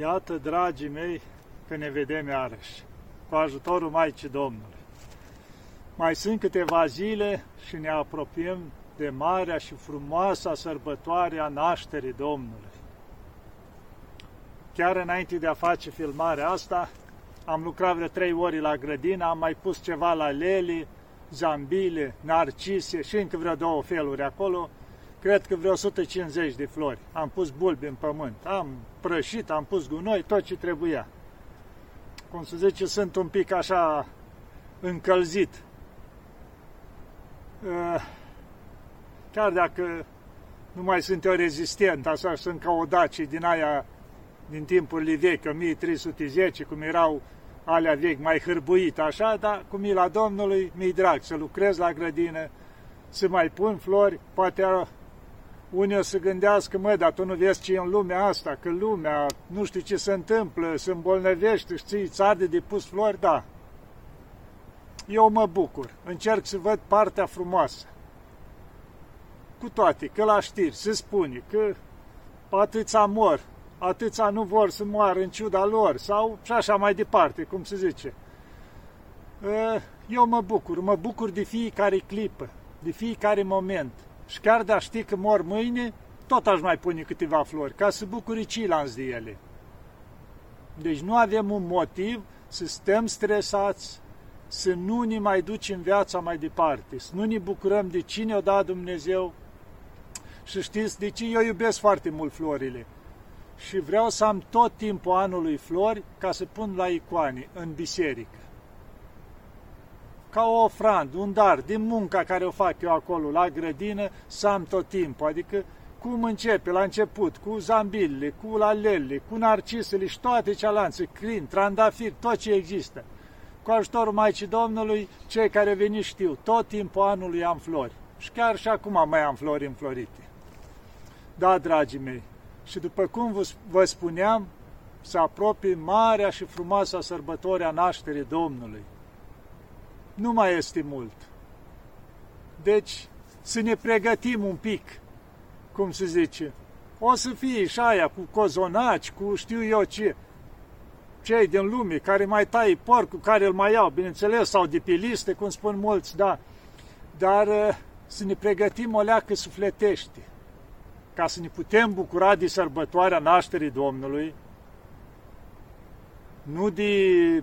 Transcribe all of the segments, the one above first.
Iată, dragii mei, că ne vedem iarăși, cu ajutorul Maicii Domnului. Mai sunt câteva zile și ne apropiem de marea și frumoasa sărbătoare a nașterii Domnului. Chiar înainte de a face filmarea asta, am lucrat vreo trei ori la grădină, am mai pus ceva la leli, zambile, narcise și încă vreo două feluri acolo, cred că vreo 150 de flori. Am pus bulbi în pământ, am prășit, am pus gunoi, tot ce trebuia. Cum să zice, sunt un pic așa încălzit. Eh, chiar dacă nu mai sunt eu rezistent, așa sunt ca o daci din aia din timpurile vechi, 1310, cum erau alea vechi, mai hârbuit așa, dar cu mila Domnului mi-i drag să lucrez la grădină, să mai pun flori, poate unii o să gândească, mă, dar tu nu vezi ce e în lumea asta, că lumea, nu știu ce se întâmplă, se îmbolnăvește, știi, ți de pus flori, da. Eu mă bucur, încerc să văd partea frumoasă. Cu toate, că la știri se spune că atâția mor, atâția nu vor să moară în ciuda lor, sau și așa mai departe, cum se zice. Eu mă bucur, mă bucur de fiecare clipă, de fiecare moment și chiar de a ști că mor mâine, tot aș mai pune câteva flori, ca să bucuri ceilalți de ele. Deci nu avem un motiv să stăm stresați, să nu ne mai ducem viața mai departe, să nu ne bucurăm de cine o dat Dumnezeu. Și știți de ce eu iubesc foarte mult florile? Și vreau să am tot timpul anului flori ca să pun la icoane în biserică ca o ofrandă, un dar din munca care o fac eu acolo la grădină, să am tot timpul. Adică cum începe la început, cu zambilele, cu lalele, cu narcisele și toate cealaltă, crin, trandafir, tot ce există. Cu ajutorul Maicii Domnului, cei care veni știu, tot timpul anului am flori. Și chiar și acum mai am flori înflorite. Da, dragii mei, și după cum vă spuneam, se apropie marea și frumoasa sărbătoare a nașterii Domnului nu mai este mult. Deci, să ne pregătim un pic, cum se zice. O să fie și aia cu cozonaci, cu știu eu ce, cei din lume care mai tai porcul, care îl mai iau, bineînțeles, sau de pe liste, cum spun mulți, da. Dar uh, să ne pregătim o leacă sufletește, ca să ne putem bucura de sărbătoarea nașterii Domnului, nu de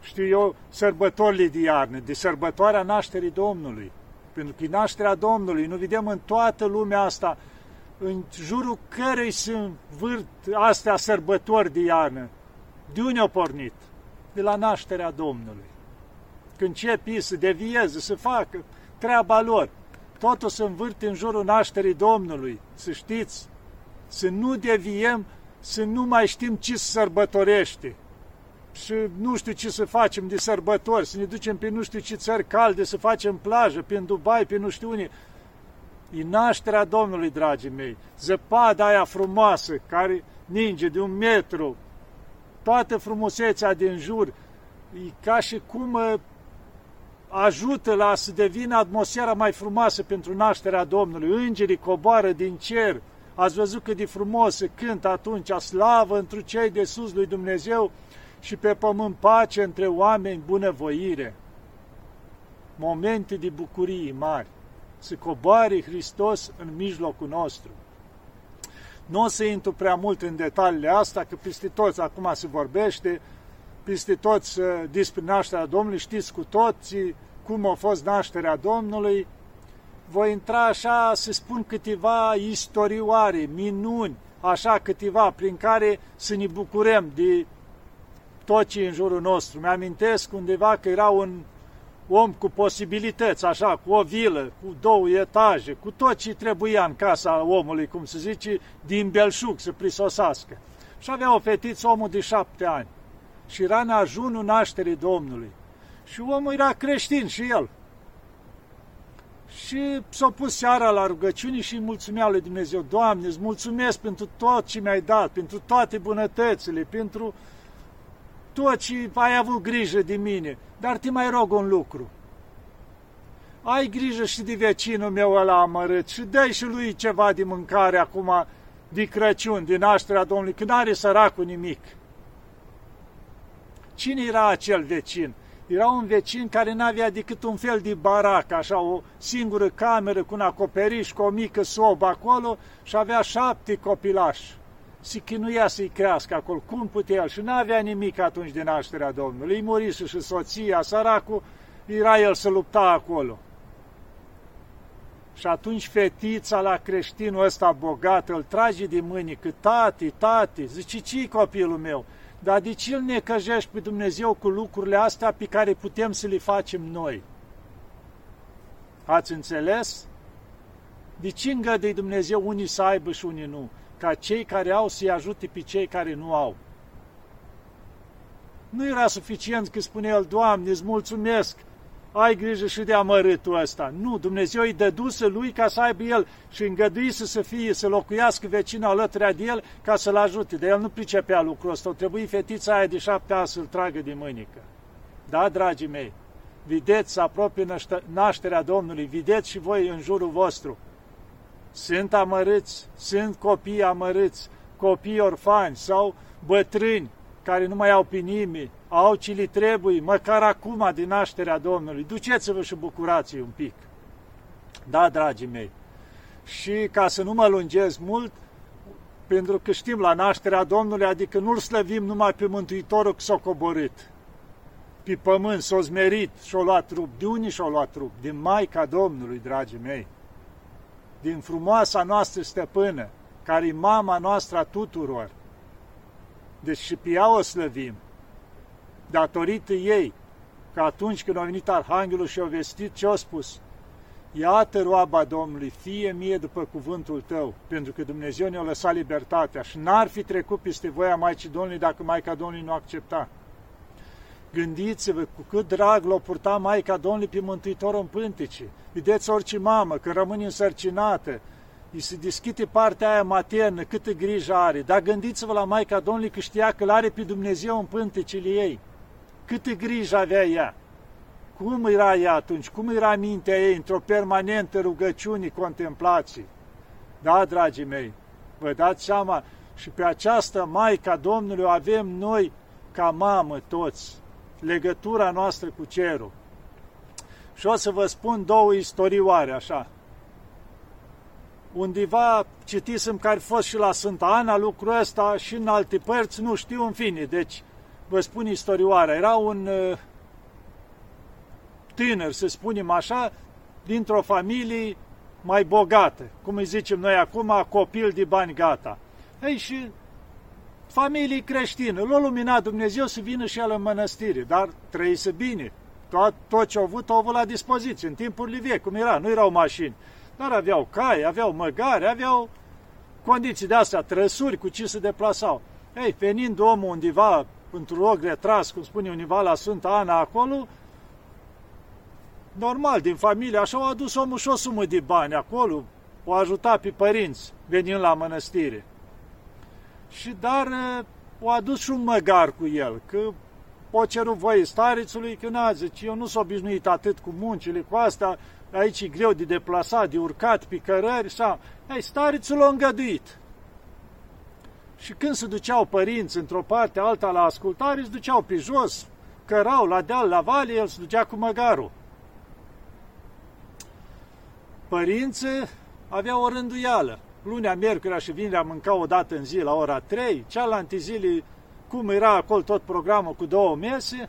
știu eu, sărbătorile de iarnă, de sărbătoarea nașterii Domnului. Pentru că nașterea Domnului, nu vedem în toată lumea asta, în jurul cărei sunt vârt astea sărbători de iarnă. De unde au pornit? De la nașterea Domnului. Când ce să devieze, să facă treaba lor, totul se învârte în jurul nașterii Domnului, să știți, să nu deviem, să nu mai știm ce se sărbătorește, și nu știu ce să facem de sărbători, să ne ducem pe nu știu ce țări calde, să facem plajă, pe Dubai, pe nu știu unde. E nașterea Domnului, dragii mei. Zăpada aia frumoasă, care ninge de un metru, toată frumusețea din jur, e ca și cum uh, ajută la să devină atmosfera mai frumoasă pentru nașterea Domnului. Îngerii coboară din cer, ați văzut cât de frumos se cântă atunci, slavă întru cei de sus lui Dumnezeu, și pe pământ pace între oameni bunăvoire. Momente de bucurie mari. Să coboare Hristos în mijlocul nostru. Nu o să intru prea mult în detaliile astea, că peste toți acum se vorbește, peste toți uh, despre nașterea Domnului, știți cu toții cum a fost nașterea Domnului. Voi intra așa să spun câteva istorioare, minuni, așa câteva prin care să ne bucurăm de tot ce în jurul nostru. Mi-amintesc undeva că era un om cu posibilități, așa, cu o vilă, cu două etaje, cu tot ce trebuia în casa omului, cum se zice, din belșug să prisosească. Și avea o fetiță, omul de șapte ani. Și era în ajunul nașterii Domnului. Și omul era creștin și el. Și s-a pus seara la rugăciuni și îi mulțumea lui Dumnezeu. Doamne, îți mulțumesc pentru tot ce mi-ai dat, pentru toate bunătățile, pentru uh, tot ce ai avut grijă de mine, dar te mai rog un lucru. Ai grijă și de vecinul meu ăla amărât și dai și lui ceva de mâncare acum, de Crăciun, din nașterea Domnului, când are săracul nimic. Cine era acel vecin? Era un vecin care n-avea decât un fel de barac, așa, o singură cameră cu un acoperiș, cu o mică sobă acolo și avea șapte copilași. Se chinuia să-i crească acolo. Cum putea el? Și n-avea nimic atunci de nașterea Domnului. Îi murise și soția, săracul, era el să lupta acolo. Și atunci fetița la creștinul ăsta bogat îl trage de mâini, că tati, tati, zice, ce copilul meu? Dar de ce îl necăjești pe Dumnezeu cu lucrurile astea pe care putem să le facem noi? Ați înțeles? De ce îngădui Dumnezeu unii să aibă și unii nu? Ca cei care au să-i ajute pe cei care nu au. Nu era suficient că spune el, Doamne, îți mulțumesc ai grijă și de amărâtul ăsta. Nu, Dumnezeu îi dăduse lui ca să aibă el și îngăduise să fie, să locuiască vecinul alături de el ca să-l ajute. De el nu pricepea lucrul ăsta. O trebuie fetița aia de șapte ani să-l tragă de mânică. Da, dragii mei, vedeți, să apropie nașterea Domnului, vedeți și voi în jurul vostru. Sunt amărâți, sunt copii amărâți, copii orfani sau bătrâni care nu mai au pe nimeni, au ce li trebuie, măcar acum din nașterea Domnului. Duceți-vă și bucurați un pic. Da, dragii mei. Și ca să nu mă lungez mult, pentru că știm la nașterea Domnului, adică nu-L slăvim numai pe Mântuitorul că s-a coborât. Pe pământ s-a zmerit și-a luat trup. De unde și-a luat trup? Din Maica Domnului, dragii mei. Din frumoasa noastră stăpână, care e mama noastră a tuturor. Deci și pe ea o slăvim datorită ei, că atunci când a venit Arhanghelul și a vestit, ce a spus? Iată roaba Domnului, fie mie după cuvântul tău, pentru că Dumnezeu ne-a lăsat libertatea și n-ar fi trecut peste voia Maicii Domnului dacă Maica Domnului nu accepta. Gândiți-vă cu cât drag l-a purtat Maica Domnului pe Mântuitorul în pântece. Vedeți orice mamă, că rămâne însărcinată, îi se deschide partea aia maternă, câtă grijă are. Dar gândiți-vă la Maica Domnului că știa că l-are pe Dumnezeu în pântecele ei câte grijă avea ea. Cum era ea atunci? Cum era mintea ei într-o permanentă rugăciune, contemplații? Da, dragii mei, vă dați seama, și pe această Maica Domnului o avem noi ca mamă toți, legătura noastră cu cerul. Și o să vă spun două istorioare așa. Undeva citisem care a fost și la Sfânta Ana lucrul ăsta și în alte părți, nu știu, în fine. Deci, vă spun istorioara, era un uh, tânăr, să spunem așa, dintr-o familie mai bogată, cum îi zicem noi acum, copil de bani gata. Ei, și familie creștină, l-a luminat Dumnezeu să vină și el în mănăstire, dar trăise bine. Tot, tot ce au avut, au avut la dispoziție, în timpurile vechi, cum era, nu erau mașini, dar aveau cai, aveau măgare, aveau condiții de astea, trăsuri cu ce se deplasau. Ei, venind omul undeva într-un loc retras, cum spune univa la Sfânta Ana acolo, normal, din familie, așa au adus omul și o sumă de bani acolo, o ajuta pe părinți venind la mănăstire. Și dar o adus și un măgar cu el, că o cerut voi starețului, că n-a zice, eu nu s-o obișnuit atât cu muncile, cu asta, aici e greu de deplasat, de urcat pe cărări, sau, ei, starețul l-a îngăduit. Și când se duceau părinți într-o parte alta la ascultare, se duceau pe jos, cărau la deal, la vale, el se ducea cu măgarul. Părinții aveau o rânduială. Lunea, miercurea și vinerea mânca o dată în zi la ora 3, cealaltă zile, cum era acolo tot programul cu două mese,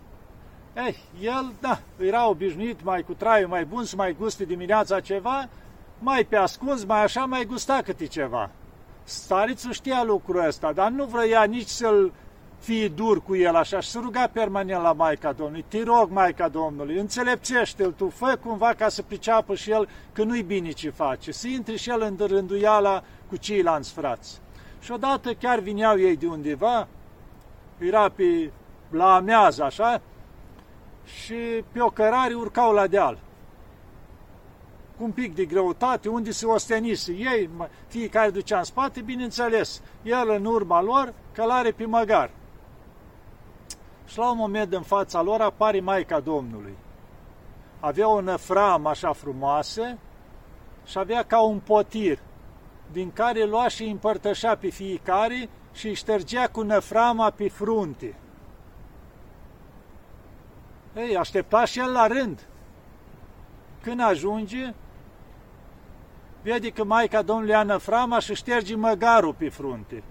eh, el, da, era obișnuit mai cu traiul mai bun, să mai guste dimineața ceva, mai pe ascuns, mai așa, mai gusta câte ceva. Starițul știa lucrul ăsta, dar nu vrea nici să-l fie dur cu el așa și să ruga permanent la Maica Domnului. Te rog, Maica Domnului, înțelepțește-l tu, fă cumva ca să priceapă și el că nu-i bine ce face, să intre și el în rânduiala cu ceilalți frați. Și odată chiar vineau ei de undeva, era pe, la amează așa, și pe o cărare urcau la deal cu un pic de greutate, unde se ostenise ei, fiecare ducea în spate, bineînțeles, el în urma lor călare pe măgar. Și la un moment în fața lor apare Maica Domnului. Avea o năfram așa frumoasă și avea ca un potir din care lua și împărtășea pe fiecare și îi ștergea cu năframa pe frunte. Ei, aștepta și el la rând. Când ajunge, vede că Maica Domnului ia năframa și șterge măgarul pe frunte.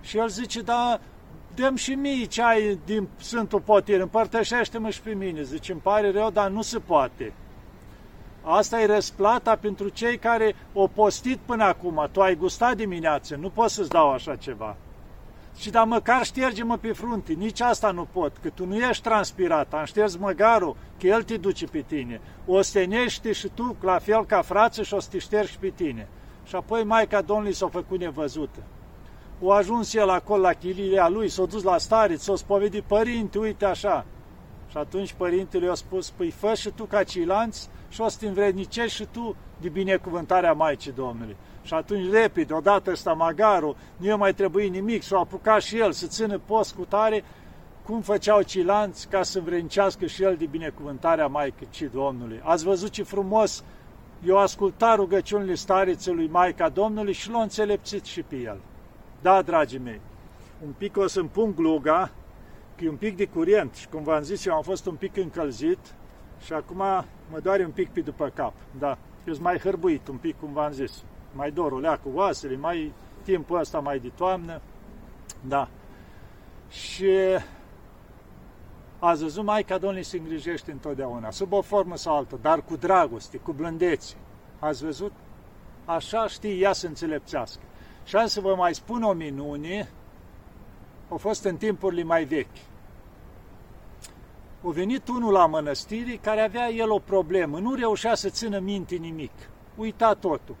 Și el zice, da, dăm și mie ceai din Sfântul Potir, împărtășește-mă și pe mine. Zice, îmi pare rău, dar nu se poate. Asta e răsplata pentru cei care au postit până acum. Tu ai gustat dimineață, nu pot să-ți dau așa ceva. Și dar măcar șterge-mă pe frunte, nici asta nu pot, că tu nu ești transpirat, am șters măgarul, că el te duce pe tine. O stenește și tu, la fel ca frață, și o să te ștergi pe tine. Și apoi Maica Domnului s-a făcut nevăzută. O ajuns el acolo la chilia lui, s-a dus la stare, s-a spovedit, părinte, uite așa. Și atunci părintele i-a spus, păi fă și tu ca ceilalți și o să te învrednicești și tu de binecuvântarea Maicii Domnului. Și atunci, repede, odată ăsta magarul, nu i-a mai trebuit nimic, s-a apucat și el să țină post cu tare, cum făceau cilanți ca să învrednicească și el de binecuvântarea Maicii Domnului. Ați văzut ce frumos i-a ascultat rugăciunile stareței lui Maica Domnului și l-a înțelepțit și pe el. Da, dragii mei, un pic o să-mi pun gluga, că e un pic de curent și cum v-am zis, eu am fost un pic încălzit și acum mă doare un pic pe după cap. Da, eu sunt mai hărbuit un pic, cum v-am zis. Mai dor o leacă oasele, mai timpul ăsta mai de toamnă. Da. Și ați văzut, Maica Domnului se îngrijește întotdeauna, sub o formă sau altă, dar cu dragoste, cu blândețe. Ați văzut? Așa știe ea să înțelepțească. Și am să vă mai spun o minune, a fost în timpurile mai vechi. A venit unul la mănăstire care avea el o problemă, nu reușea să țină minte nimic, uita totul.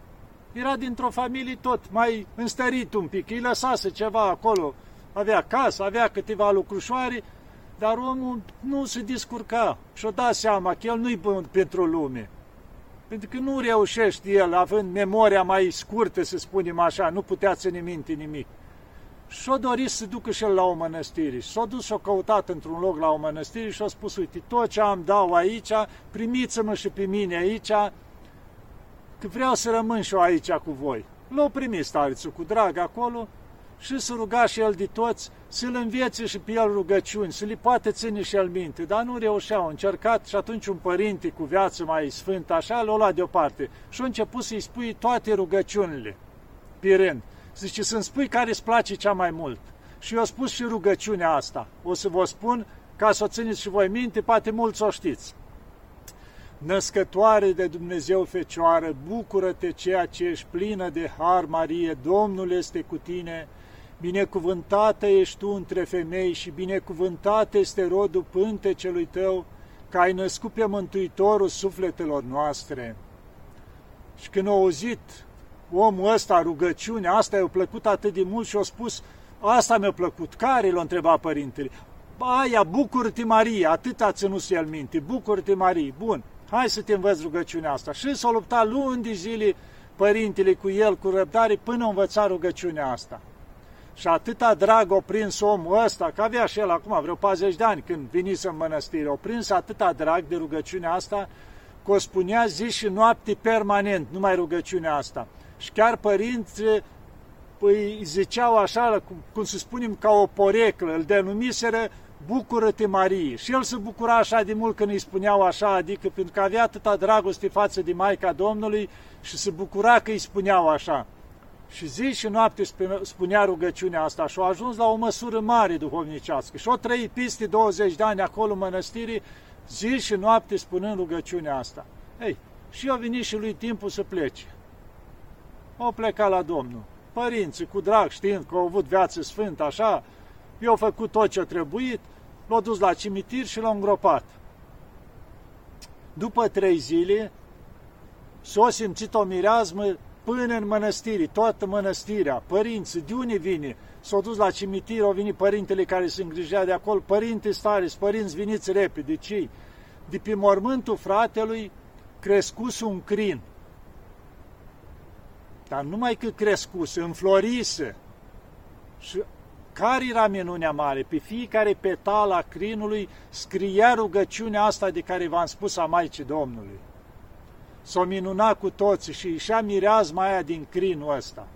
Era dintr-o familie tot mai înstărit un pic, îi lăsase ceva acolo, avea casă, avea câteva lucrușoare, dar omul nu se descurca și-o da seama că el nu-i bun pentru lume. Pentru că nu reușește el, având memoria mai scurtă, să spunem așa, nu putea ține minte nimic. Și-a dorit să ducă și el la o mănăstire. S-a dus și-a căutat într-un loc la o mănăstire și a spus, uite, tot ce am dau aici, primiți-mă și pe mine aici, că vreau să rămân și eu aici cu voi. L-au primit starețul cu drag acolo și să ruga și el de toți să-l învețe și pe el rugăciuni, să li poate ține și el minte, dar nu reușeau, încercat și atunci un părinte cu viață mai sfântă așa l-a luat deoparte și a început să-i spui toate rugăciunile pe rând. Zice, să-mi spui care îți place cea mai mult. Și eu spus și rugăciunea asta. O să vă spun ca să o țineți și voi minte, poate mulți o știți. Născătoare de Dumnezeu Fecioară, bucură-te ceea ce ești plină de har, Marie, Domnul este cu tine, binecuvântată ești tu între femei și binecuvântat este rodul pântecelui tău, că ai născut pe Mântuitorul sufletelor noastre. Și când au auzit omul ăsta rugăciunea, asta i-a plăcut atât de mult și a spus, asta mi-a plăcut. Care l-a întrebat părintele? Aia, bucur-te Marie, atât a ținut el minte, bucur-te Marie, bun, hai să te învăț rugăciunea asta. Și s-a luptat luni de zile părintele cu el, cu răbdare, până a învățat rugăciunea asta. Și atâta drag o prins omul ăsta, că avea și el acum vreo 40 de ani când venise în mănăstire, o prins atâta drag de rugăciunea asta, că o spunea zi și noapte permanent, numai rugăciunea asta. Și chiar părinții păi, ziceau așa, cum, cum să spunem, ca o poreclă, îl denumiseră Bucură-te, Marie. Și el se bucura așa de mult când îi spuneau așa, adică pentru că avea atâta dragoste față de Maica Domnului și se bucura că îi spuneau așa. Și zi și noapte spunea rugăciunea asta și a ajuns la o măsură mare duhovnicească. Și o trăit peste 20 de ani acolo în mănăstire, zi și noapte spunând rugăciunea asta. Ei, și a venit și lui timpul să plece. O pleca la Domnul. Părinții, cu drag, știind că au avut viață sfântă, așa, i-au făcut tot ce a trebuit, l-au dus la cimitir și l-au îngropat. După trei zile, s-a simțit o mireazmă până în mănăstiri, toată mănăstirea, părinții, de unde vine? S-au dus la cimitir, au venit părintele care se îngrijea de acolo, părinte stare, părinți, veniți repede, ce De pe mormântul fratelui crescuse un crin. Dar numai că crescuse, înflorise. Și care era minunea mare? Pe fiecare petal a crinului scria rugăciunea asta de care v-am spus a Maicii Domnului. S-o minuna cu toții și ieșea mireazma aia din crinul ăsta.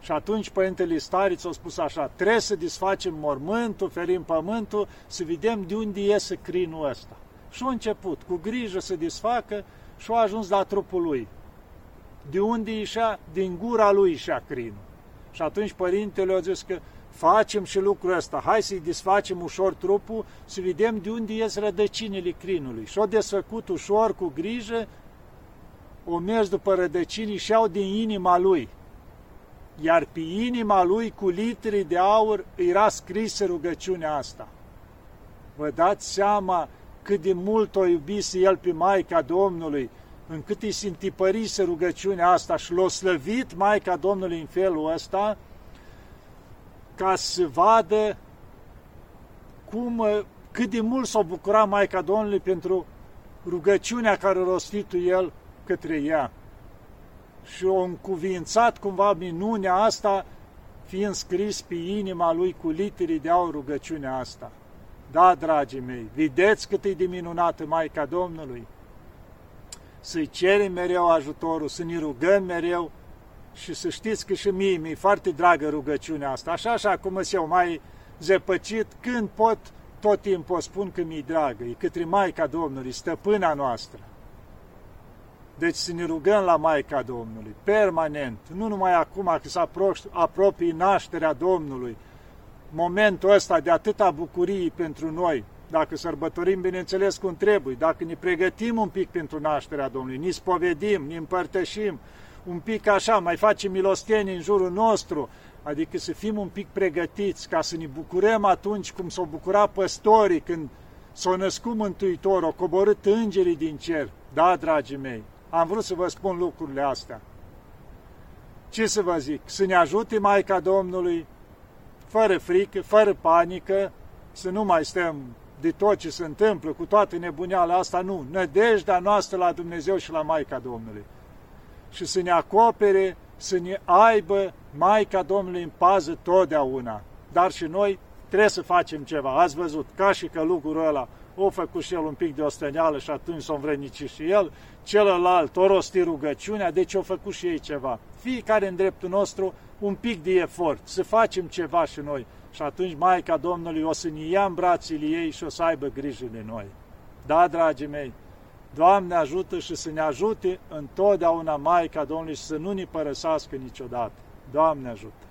Și atunci Părintele Stariț a spus așa, trebuie să disfacem mormântul, ferim pământul, să vedem de unde iese crinul ăsta. Și a început, cu grijă să disfacă și a ajuns la trupul lui. De unde ieșea? Din gura lui ieșea crinul. Și atunci Părintele a zis că facem și lucrul ăsta, hai să-i desfacem ușor trupul, să vedem de unde ies rădăcinile crinului. Și-o desfăcut ușor, cu grijă, o mers după rădăcinii și au din inima lui. Iar pe inima lui, cu litri de aur, era scrisă rugăciunea asta. Vă dați seama cât de mult o iubise el pe Maica Domnului, încât îi se întipărise rugăciunea asta și l-a slăvit Maica Domnului în felul ăsta, ca să vadă cum, uh, cât de mult s-a bucurat Maica Domnului pentru rugăciunea care a rostit el către ea. Și a încuvințat cumva minunea asta, fiind scris pe inima lui cu literi de aur rugăciunea asta. Da, dragii mei, vedeți cât e de minunată Maica Domnului? Să-i cerem mereu ajutorul, să ne rugăm mereu, și să știți că și mie mi-e foarte dragă rugăciunea asta. Așa, așa cum eu mai zăpăcit, când pot, tot timpul o spun că mi-e dragă. E către Maica Domnului, stăpâna noastră. Deci să ne rugăm la Maica Domnului, permanent, nu numai acum că se apropie nașterea Domnului, momentul ăsta de atâta bucurie pentru noi, dacă sărbătorim, bineînțeles, cum trebuie, dacă ne pregătim un pic pentru nașterea Domnului, ne spovedim, ne împărtășim, un pic așa, mai facem milostenie în jurul nostru, adică să fim un pic pregătiți ca să ne bucurăm atunci cum s-au bucurat păstorii când s-au născut Mântuitorul, au coborât îngerii din cer. Da, dragii mei, am vrut să vă spun lucrurile astea. Ce să vă zic? Să ne ajute Maica Domnului, fără frică, fără panică, să nu mai stăm de tot ce se întâmplă, cu toată nebuneala asta, nu. Nădejdea noastră la Dumnezeu și la Maica Domnului și să ne acopere, să ne aibă Maica Domnului în pază totdeauna. Dar și noi trebuie să facem ceva. Ați văzut, ca și călugurul ăla, o făcut și el un pic de ostăneală și atunci s-o învrednicit și el, celălalt o rosti rugăciunea, deci o făcut și ei ceva. Fiecare în dreptul nostru un pic de efort, să facem ceva și noi. Și atunci Maica Domnului o să ne ia în brațele ei și o să aibă grijă de noi. Da, dragii mei, Doamne ajută și să ne ajute întotdeauna Maica Domnului și să nu ne părăsească niciodată. Doamne ajută!